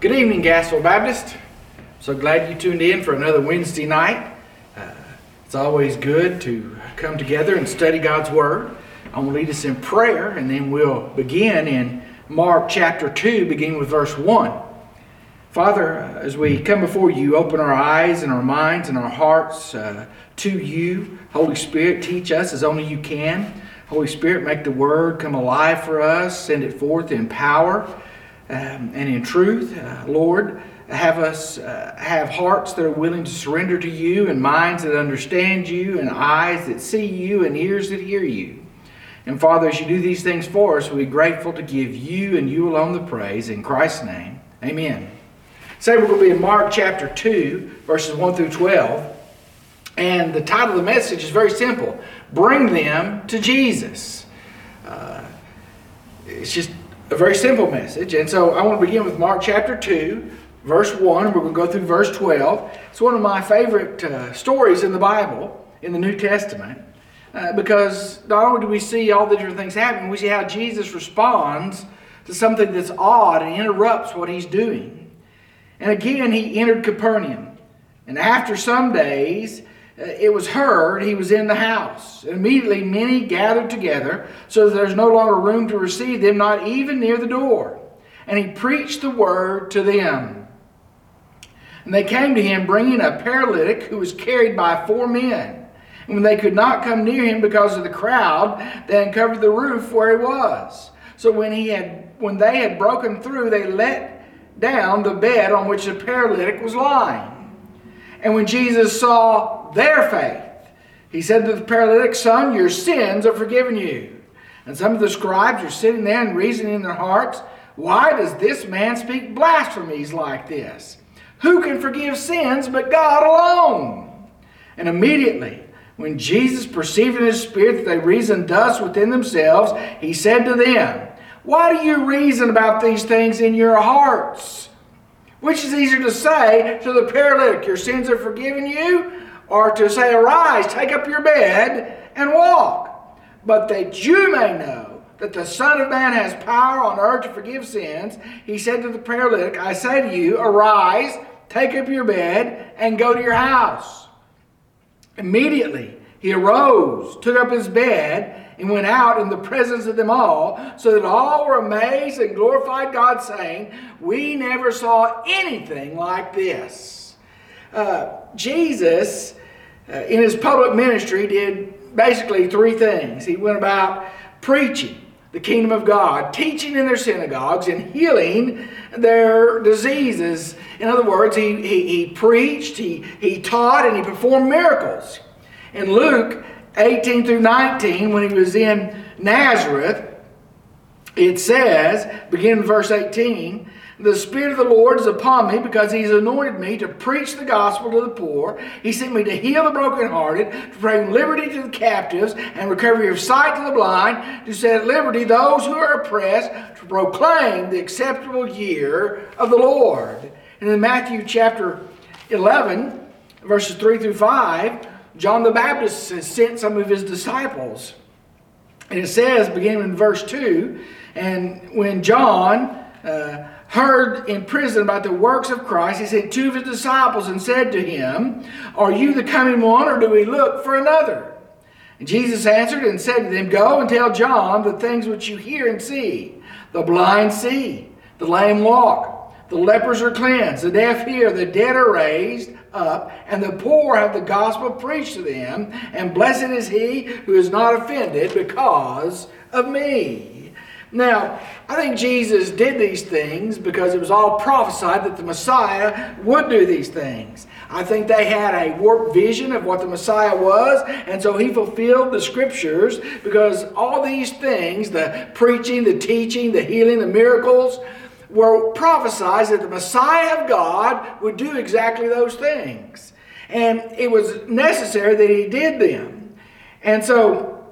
Good evening, Gassville Baptist. So glad you tuned in for another Wednesday night. Uh, it's always good to come together and study God's Word. I'm going to lead us in prayer, and then we'll begin in Mark chapter 2, beginning with verse 1. Father, as we come before you, open our eyes and our minds and our hearts uh, to you. Holy Spirit, teach us as only you can. Holy Spirit, make the Word come alive for us, send it forth in power um, and in truth. Uh, Lord, have us uh, have hearts that are willing to surrender to you, and minds that understand you, and eyes that see you, and ears that hear you. And Father, as you do these things for us, we're grateful to give you and you alone the praise. In Christ's name, amen. Say we're going to be in Mark chapter 2, verses 1 through 12. And the title of the message is very simple Bring Them to Jesus. Uh, it's just a very simple message. And so I want to begin with Mark chapter 2, verse 1. We're going to go through verse 12. It's one of my favorite uh, stories in the Bible, in the New Testament, uh, because not only do we see all the different things happen, we see how Jesus responds to something that's odd and interrupts what he's doing. And again, he entered Capernaum. And after some days, Uh, it was heard he was in the house. Immediately many gathered together, so that there's no longer room to receive them, not even near the door. And he preached the word to them. And they came to him, bringing a paralytic who was carried by four men. And when they could not come near him because of the crowd, they uncovered the roof where he was. So when he had when they had broken through, they let down the bed on which the paralytic was lying. And when Jesus saw their faith, he said to the paralytic, Son, your sins are forgiven you. And some of the scribes are sitting there and reasoning in their hearts, Why does this man speak blasphemies like this? Who can forgive sins but God alone? And immediately, when Jesus perceived in his spirit that they reasoned thus within themselves, he said to them, Why do you reason about these things in your hearts? Which is easier to say to the paralytic, Your sins are forgiven you, or to say, Arise, take up your bed, and walk? But that you may know that the Son of Man has power on earth to forgive sins, he said to the paralytic, I say to you, Arise, take up your bed, and go to your house. Immediately he arose, took up his bed, and went out in the presence of them all, so that all were amazed and glorified God, saying, We never saw anything like this. Uh, Jesus, Uh, in his public ministry, did basically three things. He went about preaching the kingdom of God, teaching in their synagogues, and healing their diseases. In other words, he, he, he preached, he, he taught, and he performed miracles. In Luke 18 through 19, when he was in Nazareth, it says, beginning verse 18, the Spirit of the Lord is upon me because He's anointed me to preach the gospel to the poor. He sent me to heal the brokenhearted, to bring liberty to the captives, and recovery of sight to the blind, to set at liberty those who are oppressed, to proclaim the acceptable year of the Lord. And in Matthew chapter 11, verses 3 through 5, John the Baptist has sent some of his disciples. And it says, beginning in verse 2, and when John uh, heard in prison about the works of Christ, he sent two of his disciples and said to him, Are you the coming one, or do we look for another? And Jesus answered and said to them, Go and tell John the things which you hear and see. The blind see, the lame walk, the lepers are cleansed, the deaf hear, the dead are raised up, and the poor have the gospel preached to them, and blessed is he who is not offended because of me. Now, I think Jesus did these things because it was all prophesied that the Messiah would do these things. I think they had a warped vision of what the Messiah was, and so he fulfilled the scriptures because all these things the preaching, the teaching, the healing, the miracles were prophesied that the Messiah of God would do exactly those things. And it was necessary that he did them. And so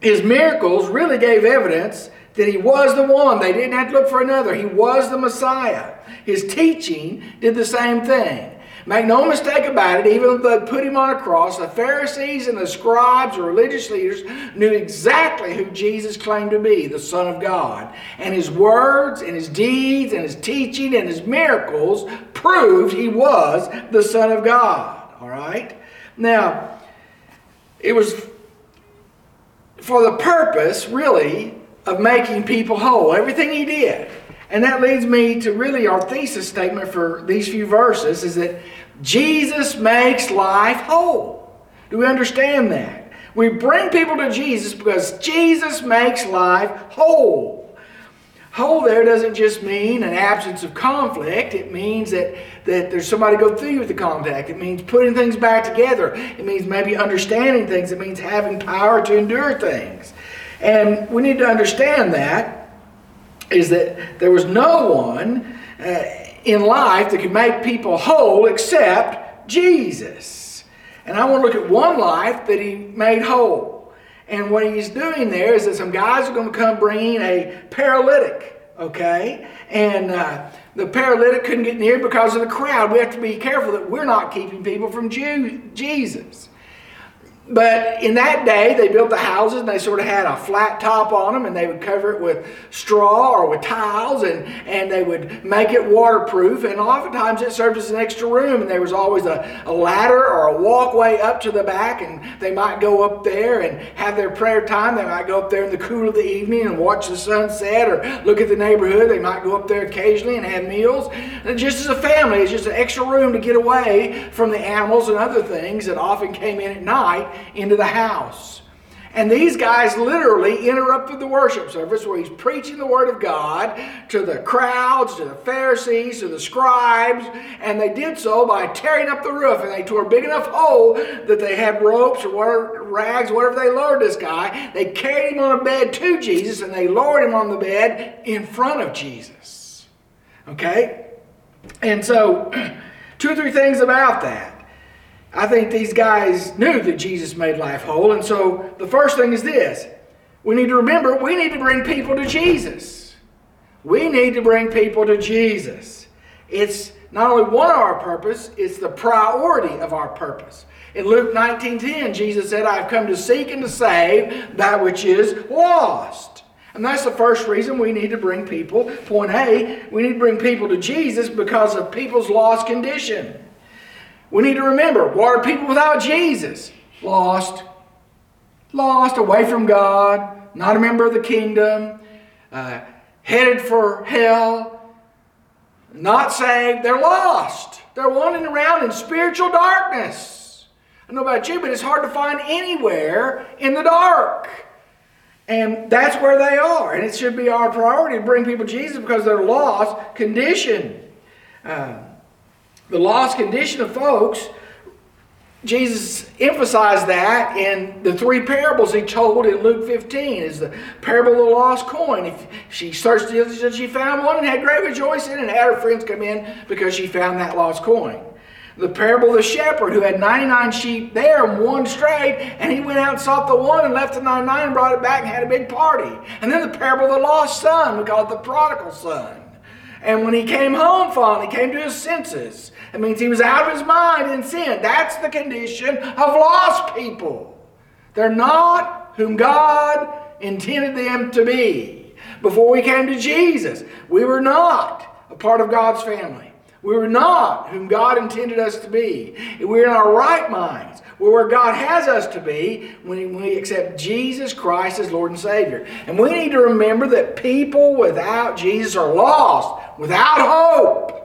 his miracles really gave evidence that he was the one. They didn't have to look for another. He was the Messiah. His teaching did the same thing. Make no mistake about it, even if they put him on a cross, the Pharisees and the scribes or religious leaders knew exactly who Jesus claimed to be, the Son of God. And his words and his deeds and his teaching and his miracles proved he was the Son of God. All right? Now, it was for the purpose, really, of making people whole. Everything he did. And that leads me to really our thesis statement for these few verses is that Jesus makes life whole. Do we understand that? We bring people to Jesus because Jesus makes life whole. Whole there doesn't just mean an absence of conflict. It means that, that there's somebody go through with the conflict. It means putting things back together. It means maybe understanding things. It means having power to endure things. And we need to understand that is that there was no one uh, in life that could make people whole except Jesus. And I want to look at one life that he made whole. And what he's doing there is that some guys are going to come bringing a paralytic, okay? And uh, the paralytic couldn't get near because of the crowd. We have to be careful that we're not keeping people from Jew- Jesus. But in that day, they built the houses and they sort of had a flat top on them and they would cover it with straw or with tiles and, and they would make it waterproof. And oftentimes it served as an extra room and there was always a, a ladder or a walkway up to the back and they might go up there and have their prayer time. They might go up there in the cool of the evening and watch the sunset or look at the neighborhood. They might go up there occasionally and have meals. And just as a family, it's just an extra room to get away from the animals and other things that often came in at night into the house. And these guys literally interrupted the worship service where he's preaching the word of God to the crowds, to the Pharisees, to the scribes, and they did so by tearing up the roof. And they tore a big enough hole that they had ropes or whatever, rags, whatever they lowered this guy. They carried him on a bed to Jesus and they lowered him on the bed in front of Jesus. Okay? And so, two or three things about that. I think these guys knew that Jesus made life whole. And so the first thing is this we need to remember we need to bring people to Jesus. We need to bring people to Jesus. It's not only one of our purpose, it's the priority of our purpose. In Luke 19:10, Jesus said, I've come to seek and to save that which is lost. And that's the first reason we need to bring people. Point A, we need to bring people to Jesus because of people's lost condition. We need to remember what are people without Jesus? Lost. Lost, away from God, not a member of the kingdom, uh, headed for hell, not saved. They're lost. They're wandering around in spiritual darkness. I know about you, but it's hard to find anywhere in the dark. And that's where they are. And it should be our priority to bring people to Jesus because they're lost condition. Uh, the lost condition of folks, Jesus emphasized that in the three parables he told in Luke 15 is the parable of the lost coin. If she searched until she found one and had great rejoicing and had her friends come in because she found that lost coin. The parable of the shepherd who had 99 sheep there and one strayed, and he went out and sought the one and left the 99 and brought it back and had a big party. And then the parable of the lost son, we call it the prodigal son. And when he came home finally, came to his senses, it means he was out of his mind in sin. That's the condition of lost people. They're not whom God intended them to be. Before we came to Jesus, we were not a part of God's family. We were not whom God intended us to be. We're in our right minds. We're where God has us to be when we accept Jesus Christ as Lord and Savior. And we need to remember that people without Jesus are lost, without hope.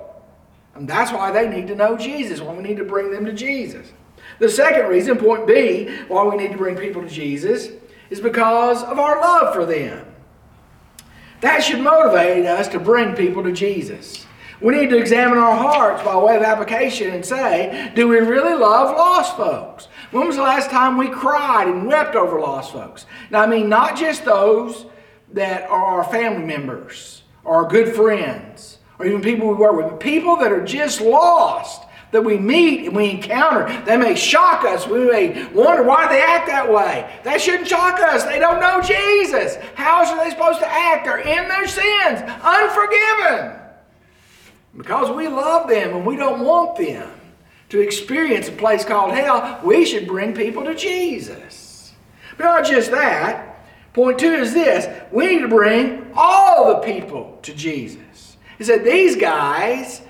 And that's why they need to know Jesus, why we need to bring them to Jesus. The second reason, point B, why we need to bring people to Jesus is because of our love for them. That should motivate us to bring people to Jesus. We need to examine our hearts by way of application and say, do we really love lost folks? When was the last time we cried and wept over lost folks? Now, I mean, not just those that are our family members or our good friends or even people we work with, but people that are just lost that we meet and we encounter. They may shock us. We may wonder why they act that way. That shouldn't shock us. They don't know Jesus. How are they supposed to act? They're in their sins, unforgiven. Because we love them and we don't want them to experience a place called hell, we should bring people to Jesus. But not just that. Point two is this we need to bring all the people to Jesus. He said these guys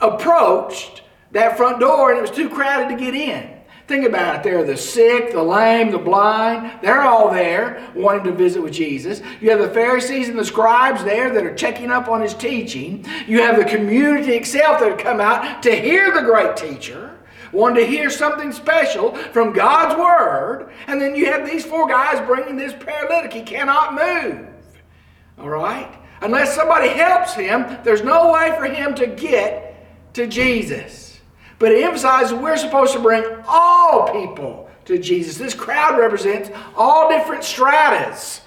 approached that front door and it was too crowded to get in. Think about it. There are the sick, the lame, the blind. They're all there wanting to visit with Jesus. You have the Pharisees and the scribes there that are checking up on his teaching. You have the community itself that come out to hear the great teacher, wanting to hear something special from God's word. And then you have these four guys bringing this paralytic. He cannot move. All right? Unless somebody helps him, there's no way for him to get to Jesus. But it emphasizes we're supposed to bring all people to Jesus. This crowd represents all different stratas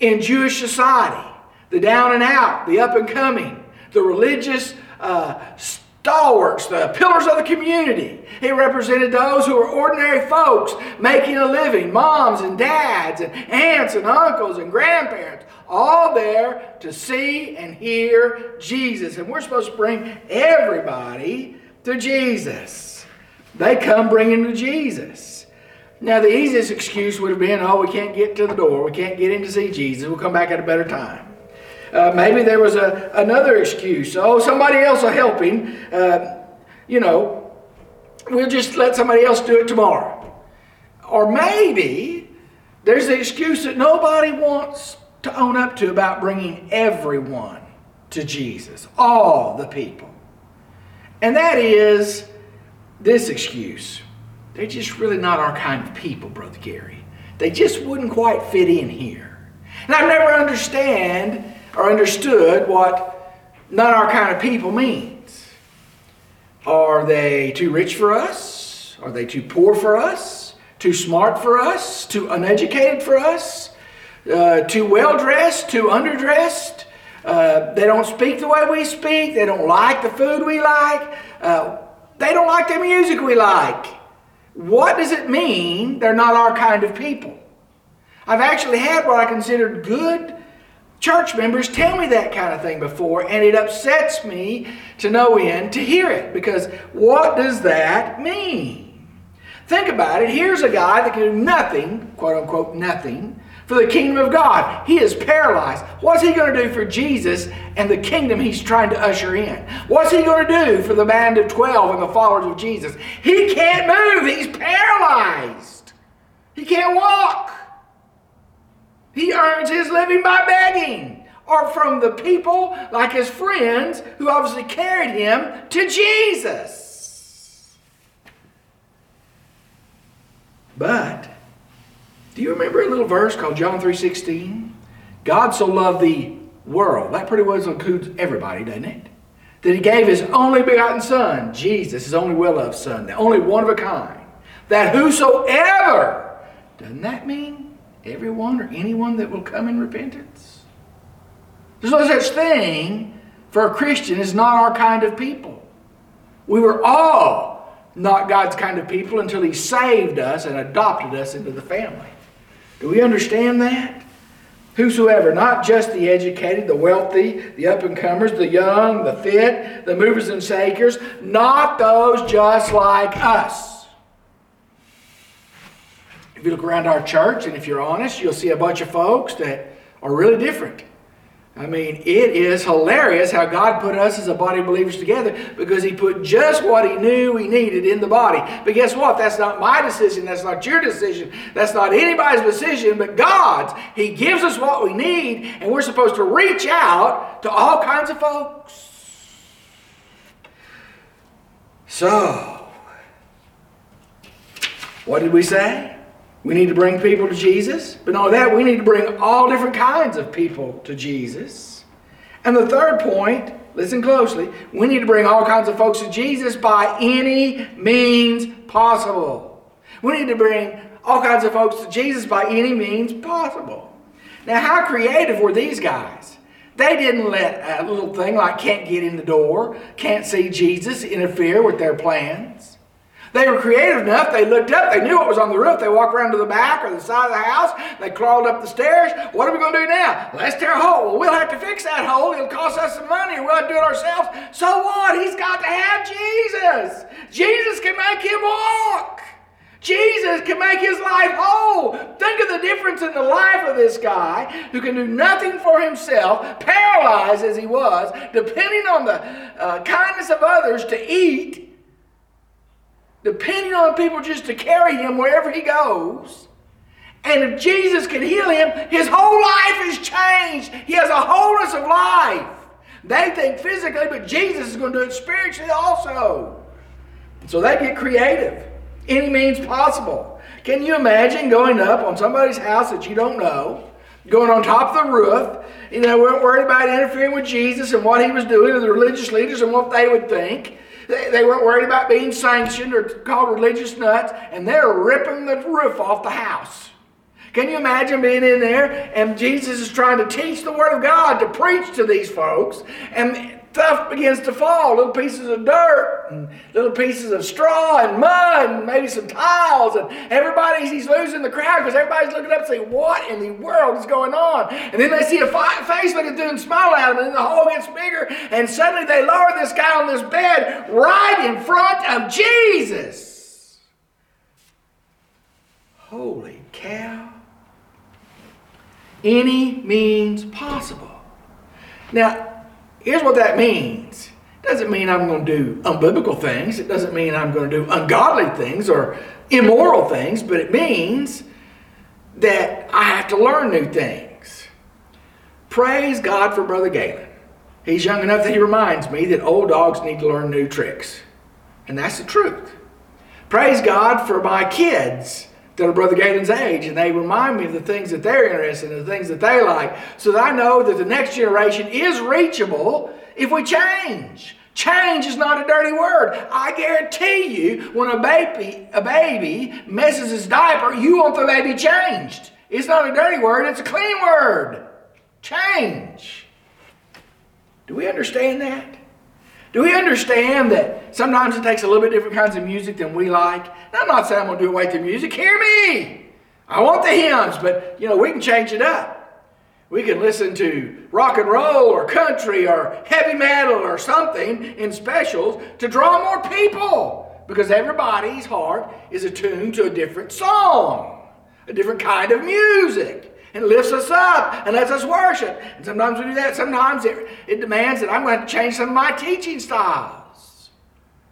in Jewish society the down and out, the up and coming, the religious uh, stalwarts, the pillars of the community. It represented those who were ordinary folks making a living moms and dads, and aunts and uncles and grandparents, all there to see and hear Jesus. And we're supposed to bring everybody to Jesus. They come bringing to Jesus. Now, the easiest excuse would have been, oh, we can't get to the door. We can't get in to see Jesus. We'll come back at a better time. Uh, maybe there was a, another excuse. Oh, somebody else will help him. Uh, you know, we'll just let somebody else do it tomorrow. Or maybe there's the excuse that nobody wants to own up to about bringing everyone to Jesus, all the people. And that is this excuse. They're just really not our kind of people, Brother Gary. They just wouldn't quite fit in here. And I've never understand or understood what not our kind of people means. Are they too rich for us? Are they too poor for us? Too smart for us? Too uneducated for us? Uh, too well dressed? Too underdressed? Uh, they don't speak the way we speak. They don't like the food we like. Uh, they don't like the music we like. What does it mean they're not our kind of people? I've actually had what I considered good church members tell me that kind of thing before, and it upsets me to no end to hear it because what does that mean? Think about it. Here's a guy that can do nothing, quote unquote, nothing, for the kingdom of God. He is paralyzed. What's he going to do for Jesus and the kingdom he's trying to usher in? What's he going to do for the band of 12 and the followers of Jesus? He can't move. He's paralyzed. He can't walk. He earns his living by begging or from the people like his friends who obviously carried him to Jesus. But do you remember a little verse called John 3.16? God so loved the world. That pretty well includes everybody, doesn't it? That he gave his only begotten son, Jesus, his only well-loved son, the only one of a kind. That whosoever, doesn't that mean everyone or anyone that will come in repentance? There's no such thing for a Christian is not our kind of people. We were all not God's kind of people until he saved us and adopted us into the family. Do we understand that? Whosoever, not just the educated, the wealthy, the up and comers, the young, the fit, the movers and shakers, not those just like us. If you look around our church, and if you're honest, you'll see a bunch of folks that are really different. I mean, it is hilarious how God put us as a body of believers together because He put just what He knew we needed in the body. But guess what? That's not my decision. That's not your decision. That's not anybody's decision but God's. He gives us what we need, and we're supposed to reach out to all kinds of folks. So, what did we say? We need to bring people to Jesus. But not that, we need to bring all different kinds of people to Jesus. And the third point, listen closely, we need to bring all kinds of folks to Jesus by any means possible. We need to bring all kinds of folks to Jesus by any means possible. Now, how creative were these guys? They didn't let a little thing like can't get in the door, can't see Jesus interfere with their plans. They were creative enough. They looked up. They knew what was on the roof. They walked around to the back or the side of the house. They crawled up the stairs. What are we going to do now? Let's tear a hole. Well, we'll have to fix that hole. It'll cost us some money, we'll have to do it ourselves. So what? He's got to have Jesus. Jesus can make him walk. Jesus can make his life whole. Think of the difference in the life of this guy who can do nothing for himself, paralyzed as he was, depending on the uh, kindness of others to eat depending on people just to carry him wherever he goes. And if Jesus can heal him, his whole life is changed. He has a wholeness of life. They think physically, but Jesus is going to do it spiritually also. So they get creative. Any means possible. Can you imagine going up on somebody's house that you don't know, going on top of the roof? You know, weren't worried about interfering with Jesus and what he was doing, or the religious leaders and what they would think. They, they weren't worried about being sanctioned or called religious nuts, and they're ripping the roof off the house. Can you imagine being in there and Jesus is trying to teach the Word of God to preach to these folks, and stuff begins to fall. Little pieces of dirt and little pieces of straw and mud and maybe some tiles. And everybody's he's losing the crowd because everybody's looking up and saying what in the world is going on? And then they see a fi- face looking through and smile at them and the hole gets bigger. And suddenly they lower this guy on this bed right in front of jesus. Holy cow. Any means possible. Now Here's what that means. It doesn't mean I'm going to do unbiblical things. It doesn't mean I'm going to do ungodly things or immoral things, but it means that I have to learn new things. Praise God for Brother Galen. He's young enough that he reminds me that old dogs need to learn new tricks. And that's the truth. Praise God for my kids that are Brother Galen's age, and they remind me of the things that they're interested in, the things that they like, so that I know that the next generation is reachable if we change. Change is not a dirty word. I guarantee you, when a baby, a baby messes his diaper, you want the baby changed. It's not a dirty word, it's a clean word. Change. Do we understand that? Do we understand that sometimes it takes a little bit different kinds of music than we like? Now, I'm not saying I'm going to do away with the music. Hear me. I want the hymns, but you know we can change it up. We can listen to rock and roll or country or heavy metal or something in specials to draw more people because everybody's heart is attuned to a different song, a different kind of music and lifts us up and lets us worship. And sometimes we do that. Sometimes it, it demands that I'm going to change some of my teaching styles.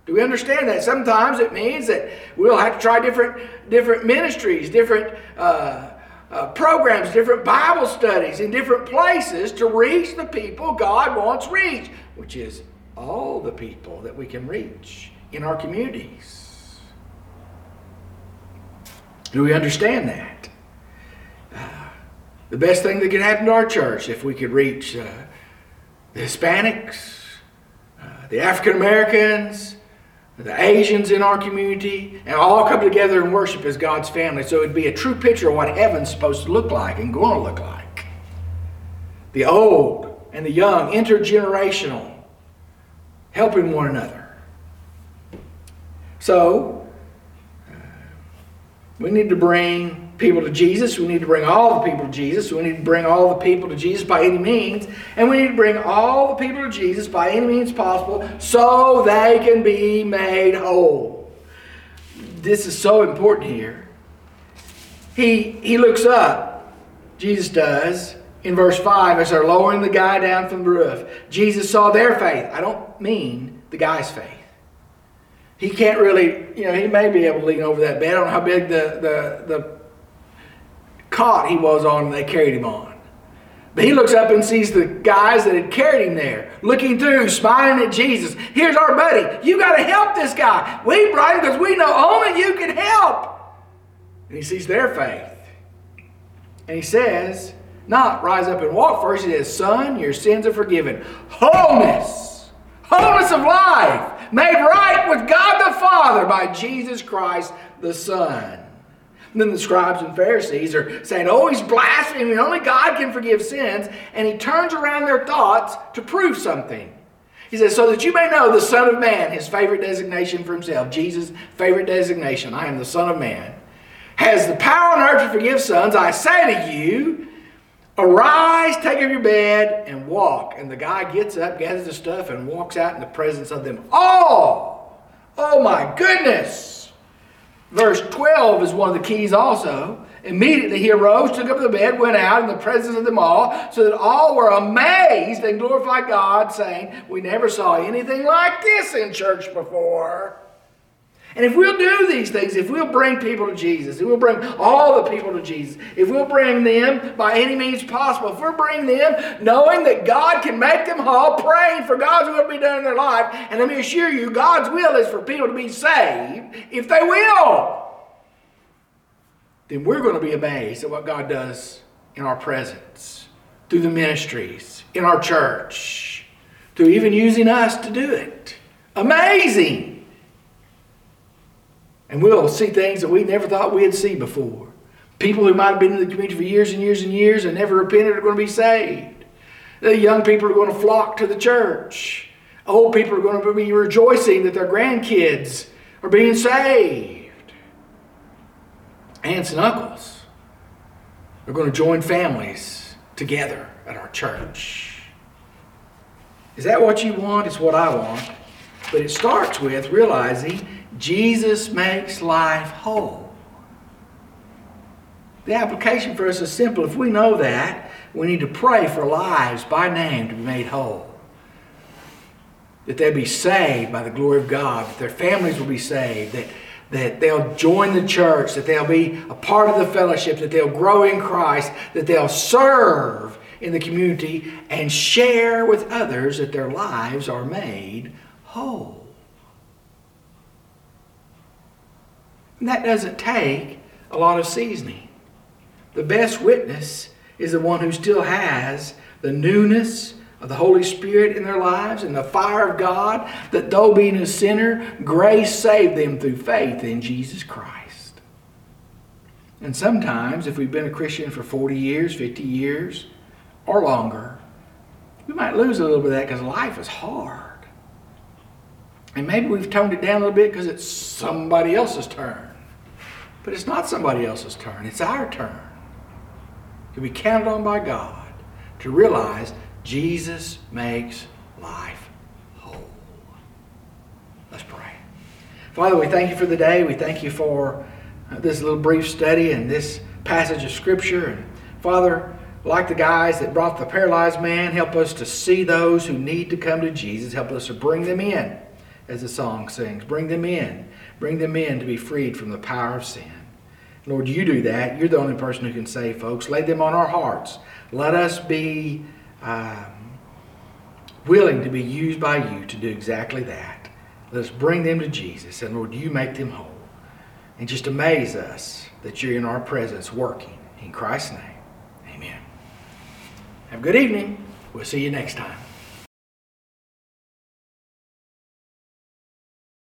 Do we understand that? Sometimes it means that we'll have to try different, different ministries, different uh, uh, programs, different Bible studies in different places to reach the people God wants reached, which is all the people that we can reach in our communities. Do we understand that? The best thing that could happen to our church if we could reach uh, the Hispanics, uh, the African Americans, the Asians in our community, and all come together and worship as God's family. So it'd be a true picture of what heaven's supposed to look like and going to look like. The old and the young, intergenerational, helping one another. So, uh, we need to bring people to Jesus. We need to bring all the people to Jesus. We need to bring all the people to Jesus by any means. And we need to bring all the people to Jesus by any means possible so they can be made whole. This is so important here. He, he looks up, Jesus does, in verse 5 as they're lowering the guy down from the roof. Jesus saw their faith. I don't mean the guy's faith. He can't really, you know, he may be able to lean over that bed. I don't know how big the, the, the cot he was on and they carried him on. But he looks up and sees the guys that had carried him there, looking through, smiling at Jesus. Here's our buddy. You got to help this guy. We brought him because we know only you can help. And he sees their faith. And he says, not rise up and walk first. He says, Son, your sins are forgiven. Wholeness, wholeness of life, made right with God the Father by Jesus Christ the Son. And then the scribes and Pharisees are saying, oh, he's blaspheming. Only God can forgive sins. And he turns around their thoughts to prove something. He says, so that you may know the Son of Man, his favorite designation for himself, Jesus' favorite designation, I am the Son of Man, has the power on earth to forgive sons. I say to you, arise, take up your bed, and walk. And the guy gets up, gathers his stuff, and walks out in the presence of them all. Oh my goodness! Verse 12 is one of the keys also. Immediately he arose, took up the bed, went out in the presence of them all, so that all were amazed and glorified God, saying, We never saw anything like this in church before. And if we'll do these things, if we'll bring people to Jesus, if we'll bring all the people to Jesus, if we'll bring them by any means possible, if we'll bring them knowing that God can make them whole, praying for God's will to be done in their life, and let me assure you, God's will is for people to be saved if they will then we're going to be amazed at what God does in our presence, through the ministries, in our church, through even using us to do it. Amazing! And we'll see things that we never thought we'd see before. People who might have been in the community for years and years and years and never repented are going to be saved. The young people are going to flock to the church. Old people are going to be rejoicing that their grandkids are being saved aunts and uncles are going to join families together at our church. Is that what you want? It's what I want. But it starts with realizing Jesus makes life whole. The application for us is simple. If we know that, we need to pray for lives by name to be made whole. That they'll be saved by the glory of God, that their families will be saved, that that they'll join the church, that they'll be a part of the fellowship, that they'll grow in Christ, that they'll serve in the community and share with others that their lives are made whole. And that doesn't take a lot of seasoning. The best witness is the one who still has the newness of the Holy Spirit in their lives and the fire of God, that though being a sinner, grace saved them through faith in Jesus Christ. And sometimes, if we've been a Christian for 40 years, 50 years, or longer, we might lose a little bit of that because life is hard. And maybe we've toned it down a little bit because it's somebody else's turn. But it's not somebody else's turn, it's our turn. To be counted on by God to realize Jesus makes life whole. Let's pray. Father, we thank you for the day. We thank you for this little brief study and this passage of Scripture. And Father, like the guys that brought the paralyzed man, help us to see those who need to come to Jesus. Help us to bring them in, as the song sings. Bring them in. Bring them in to be freed from the power of sin. Lord, you do that. You're the only person who can save folks. Lay them on our hearts. Let us be um, willing to be used by you to do exactly that. Let us bring them to Jesus, and Lord, you make them whole. And just amaze us that you're in our presence working. In Christ's name, amen. Have a good evening. We'll see you next time.